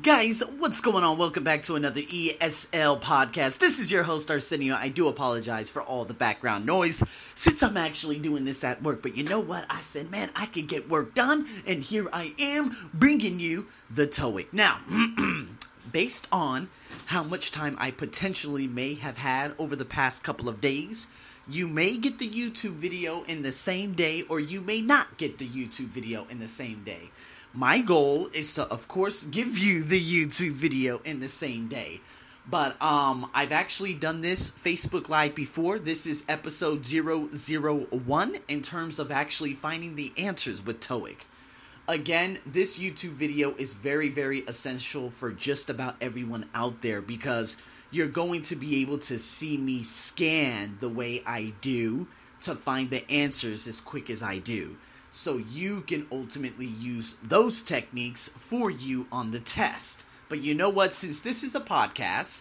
Guys, what's going on? Welcome back to another ESL podcast. This is your host, Arsenio. I do apologize for all the background noise since I'm actually doing this at work. But you know what? I said, man, I can get work done. And here I am bringing you the TOEIC. Now, based on how much time I potentially may have had over the past couple of days, you may get the YouTube video in the same day, or you may not get the YouTube video in the same day. My goal is to, of course, give you the YouTube video in the same day. But um, I've actually done this Facebook Live before. This is episode 001 in terms of actually finding the answers with TOEIC. Again, this YouTube video is very, very essential for just about everyone out there because you're going to be able to see me scan the way I do to find the answers as quick as I do so you can ultimately use those techniques for you on the test. But you know what? Since this is a podcast,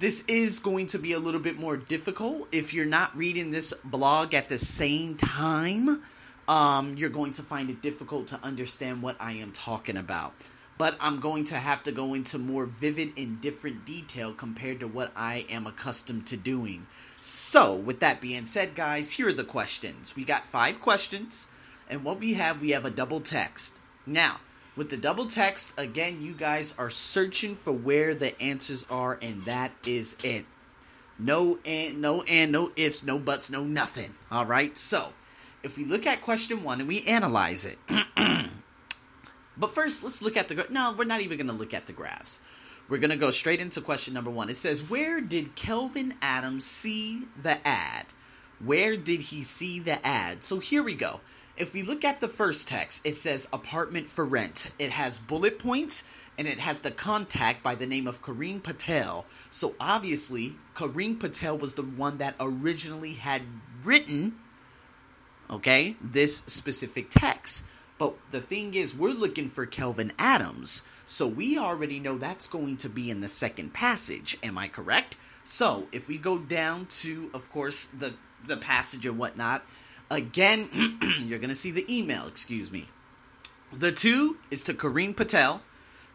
this is going to be a little bit more difficult. If you're not reading this blog at the same time, um, you're going to find it difficult to understand what I am talking about. But I'm going to have to go into more vivid and different detail compared to what I am accustomed to doing. So, with that being said, guys, here are the questions. We got five questions. And what we have, we have a double text. Now, with the double text, again, you guys are searching for where the answers are, and that is it. No and no and no ifs, no buts, no nothing. All right. So, if we look at question one and we analyze it, but first, let's look at the. Graph. No, we're not even going to look at the graphs. We're going to go straight into question number one. It says, Where did Kelvin Adams see the ad? Where did he see the ad? So here we go. If we look at the first text, it says apartment for rent. It has bullet points and it has the contact by the name of Kareem Patel. So obviously, Kareem Patel was the one that originally had written, okay, this specific text. But the thing is, we're looking for Kelvin Adams. So we already know that's going to be in the second passage. Am I correct? So if we go down to, of course, the the passage and whatnot, Again, you're going to see the email, excuse me. The two is to Kareem Patel,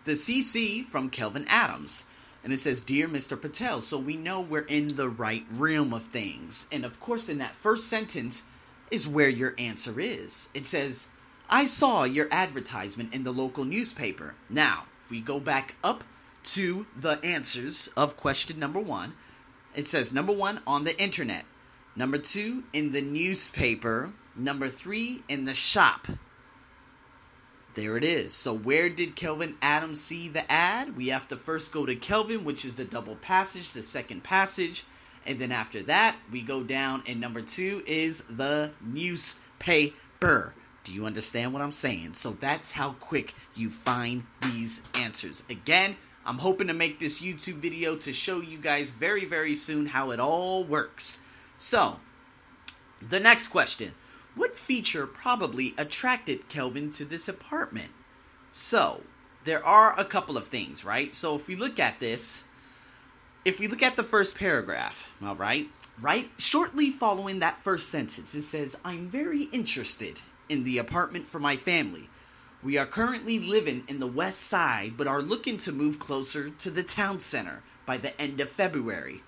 the CC from Kelvin Adams. And it says, Dear Mr. Patel. So we know we're in the right realm of things. And of course, in that first sentence is where your answer is. It says, I saw your advertisement in the local newspaper. Now, if we go back up to the answers of question number one, it says, Number one, on the internet. Number two, in the newspaper. Number three, in the shop. There it is. So, where did Kelvin Adams see the ad? We have to first go to Kelvin, which is the double passage, the second passage. And then after that, we go down, and number two is the newspaper. Do you understand what I'm saying? So, that's how quick you find these answers. Again, I'm hoping to make this YouTube video to show you guys very, very soon how it all works. So, the next question What feature probably attracted Kelvin to this apartment? So, there are a couple of things, right? So, if we look at this, if we look at the first paragraph, all right, right, shortly following that first sentence, it says, I'm very interested in the apartment for my family. We are currently living in the west side, but are looking to move closer to the town center by the end of February.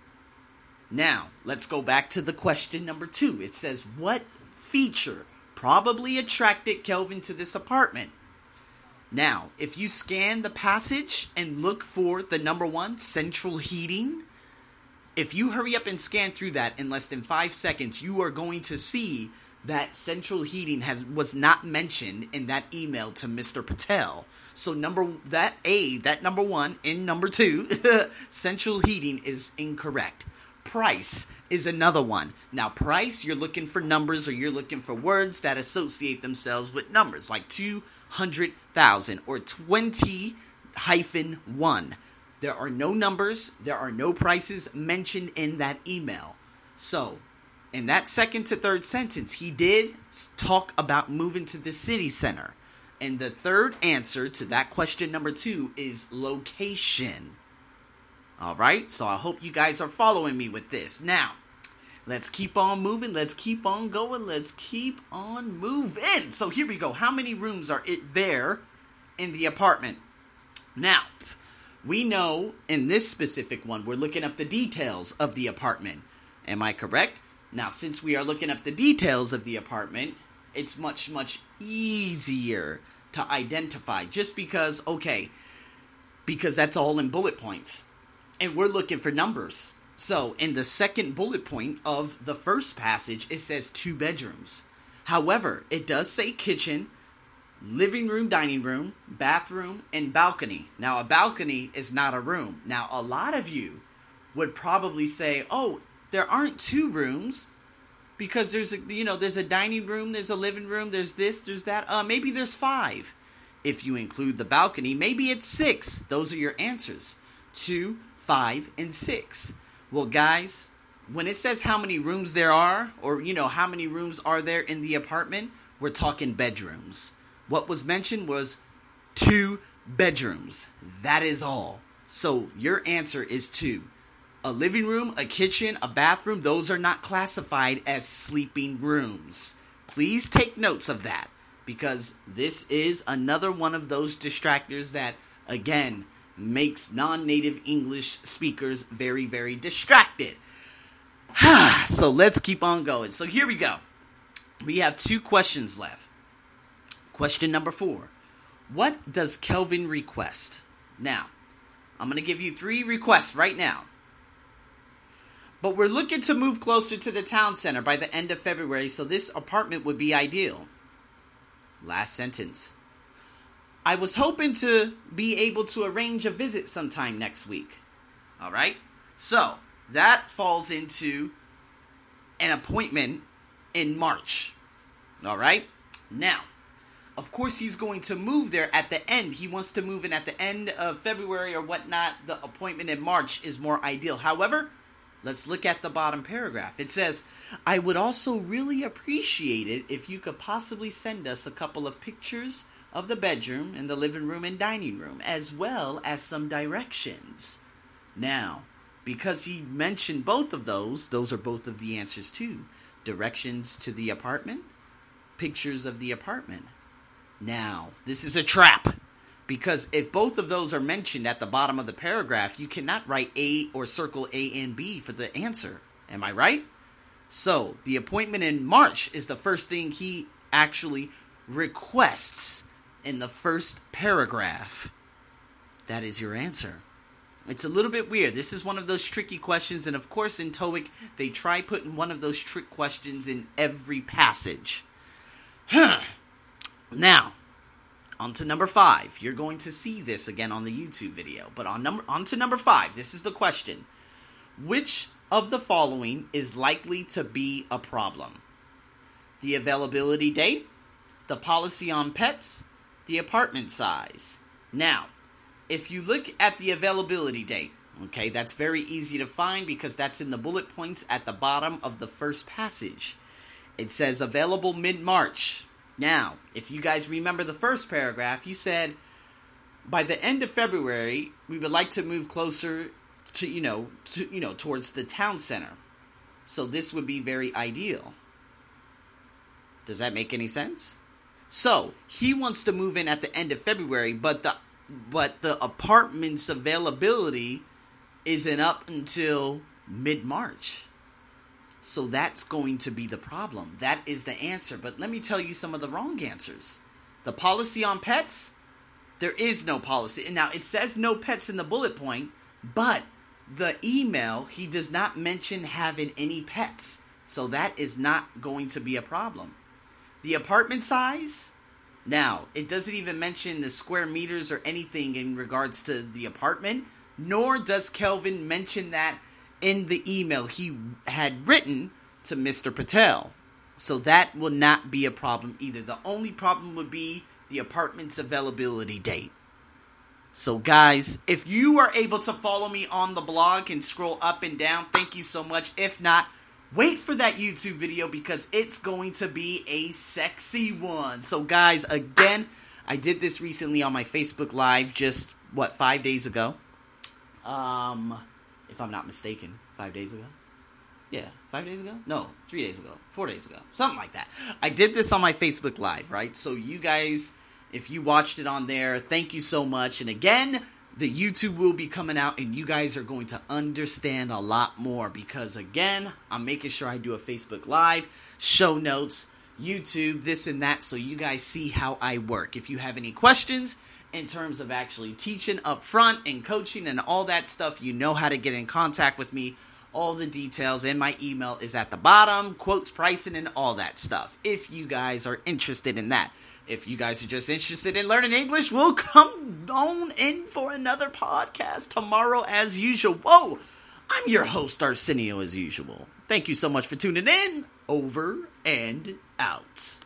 Now, let's go back to the question number two. It says, What feature probably attracted Kelvin to this apartment? Now, if you scan the passage and look for the number one, central heating, if you hurry up and scan through that in less than five seconds, you are going to see that central heating has was not mentioned in that email to Mr. Patel. So number that A, that number one, in number two, central heating is incorrect price is another one. Now, price, you're looking for numbers or you're looking for words that associate themselves with numbers, like 200,000 or 20 hyphen 1. There are no numbers, there are no prices mentioned in that email. So, in that second to third sentence, he did talk about moving to the city center. And the third answer to that question number two is location. All right, so I hope you guys are following me with this. Now, let's keep on moving. Let's keep on going. Let's keep on moving. So here we go. How many rooms are it there in the apartment? Now, We know in this specific one, we're looking up the details of the apartment. Am I correct? Now, since we are looking up the details of the apartment, it's much, much easier to identify just because, okay, because that's all in bullet points. And we're looking for numbers. So, in the second bullet point of the first passage, it says two bedrooms. However, it does say kitchen, living room, dining room, bathroom, and balcony. Now, a balcony is not a room. Now, a lot of you would probably say, "Oh, there aren't two rooms because there's a you know there's a dining room, there's a living room, there's this, there's that. Uh, maybe there's five. If you include the balcony, maybe it's six. Those are your answers: two, five, and six. Well, guys, when it says how many rooms there are, or you know how many rooms are there in the apartment, we're talking bedrooms. What was mentioned was two bedrooms. That is all. So your answer is two. A living room, a kitchen, a bathroom, those are not classified as sleeping rooms. Please take notes of that because this is another one of those distractors that, again, makes non native English speakers very, very distracted. so let's keep on going. So here we go. We have two questions left. Question number four What does Kelvin request? Now, I'm going to give you three requests right now. But we're looking to move closer to the town center by the end of February, so this apartment would be ideal. Last sentence. I was hoping to be able to arrange a visit sometime next week. All right? So, that falls into an appointment in March. All right? Now, of course, he's going to move there at the end. He wants to move in at the end of February or whatnot. The appointment in March is more ideal. However, Let's look at the bottom paragraph. It says, I would also really appreciate it if you could possibly send us a couple of pictures of the bedroom and the living room and dining room, as well as some directions. Now, because he mentioned both of those, those are both of the answers too. Directions to the apartment, pictures of the apartment. Now, this is a trap. Because if both of those are mentioned at the bottom of the paragraph, you cannot write A or circle A and B for the answer. Am I right? So, the appointment in March is the first thing he actually requests in the first paragraph. That is your answer. It's a little bit weird. This is one of those tricky questions, and of course, in TOEIC, they try putting one of those trick questions in every passage. Huh. Now, on to number five. You're going to see this again on the YouTube video. But on number on to number five, this is the question. Which of the following is likely to be a problem? The availability date, the policy on pets, the apartment size. Now, if you look at the availability date, okay, that's very easy to find because that's in the bullet points at the bottom of the first passage. It says available mid March. Now, if you guys remember the first paragraph, he said, by the end of February, we would like to move closer to, you know, to, you know, towards the town center. So this would be very ideal. Does that make any sense? So, he wants to move in at the end of February, but the but the apartment's availability isn't up until mid-March. So that's going to be the problem. That is the answer. But let me tell you some of the wrong answers. The policy on pets, there is no policy. Now, it says no pets in the bullet point, but the email, he does not mention having any pets. So that is not going to be a problem. The apartment size, now, it doesn't even mention the square meters or anything in regards to the apartment, nor does Kelvin mention that in the email he had written to Mr. Patel. So that will not be a problem either. The only problem would be the apartment's availability date. So, guys, if you are able to follow me on the blog and scroll up and down, thank you so much. If not, wait for that YouTube video because it's going to be a sexy one. So, guys, again, I did this recently on my Facebook Live just, what, five days ago? Um, if I'm not mistaken, five days ago. Yeah, five days ago? No, three days ago, four days ago, something like that. I did this on my Facebook Live, right? So you guys, if you watched it on there, thank you so much. And again, the YouTube will be coming out and you guys are going to understand a lot more because again, I'm making sure I do a Facebook Live, show notes, YouTube, this and that so you guys see how I work. If you have any questions in terms of actually teaching up front and coaching and all that stuff, you know how to get in contact with me. All the details and my email is at the bottom, quotes, pricing, and all that stuff. If you guys are interested in that if you guys are just interested in learning English, we'll come on in for another podcast tomorrow as usual. Whoa! I'm your host, Arsenio, as usual. Thank you so much for tuning in. Over and out.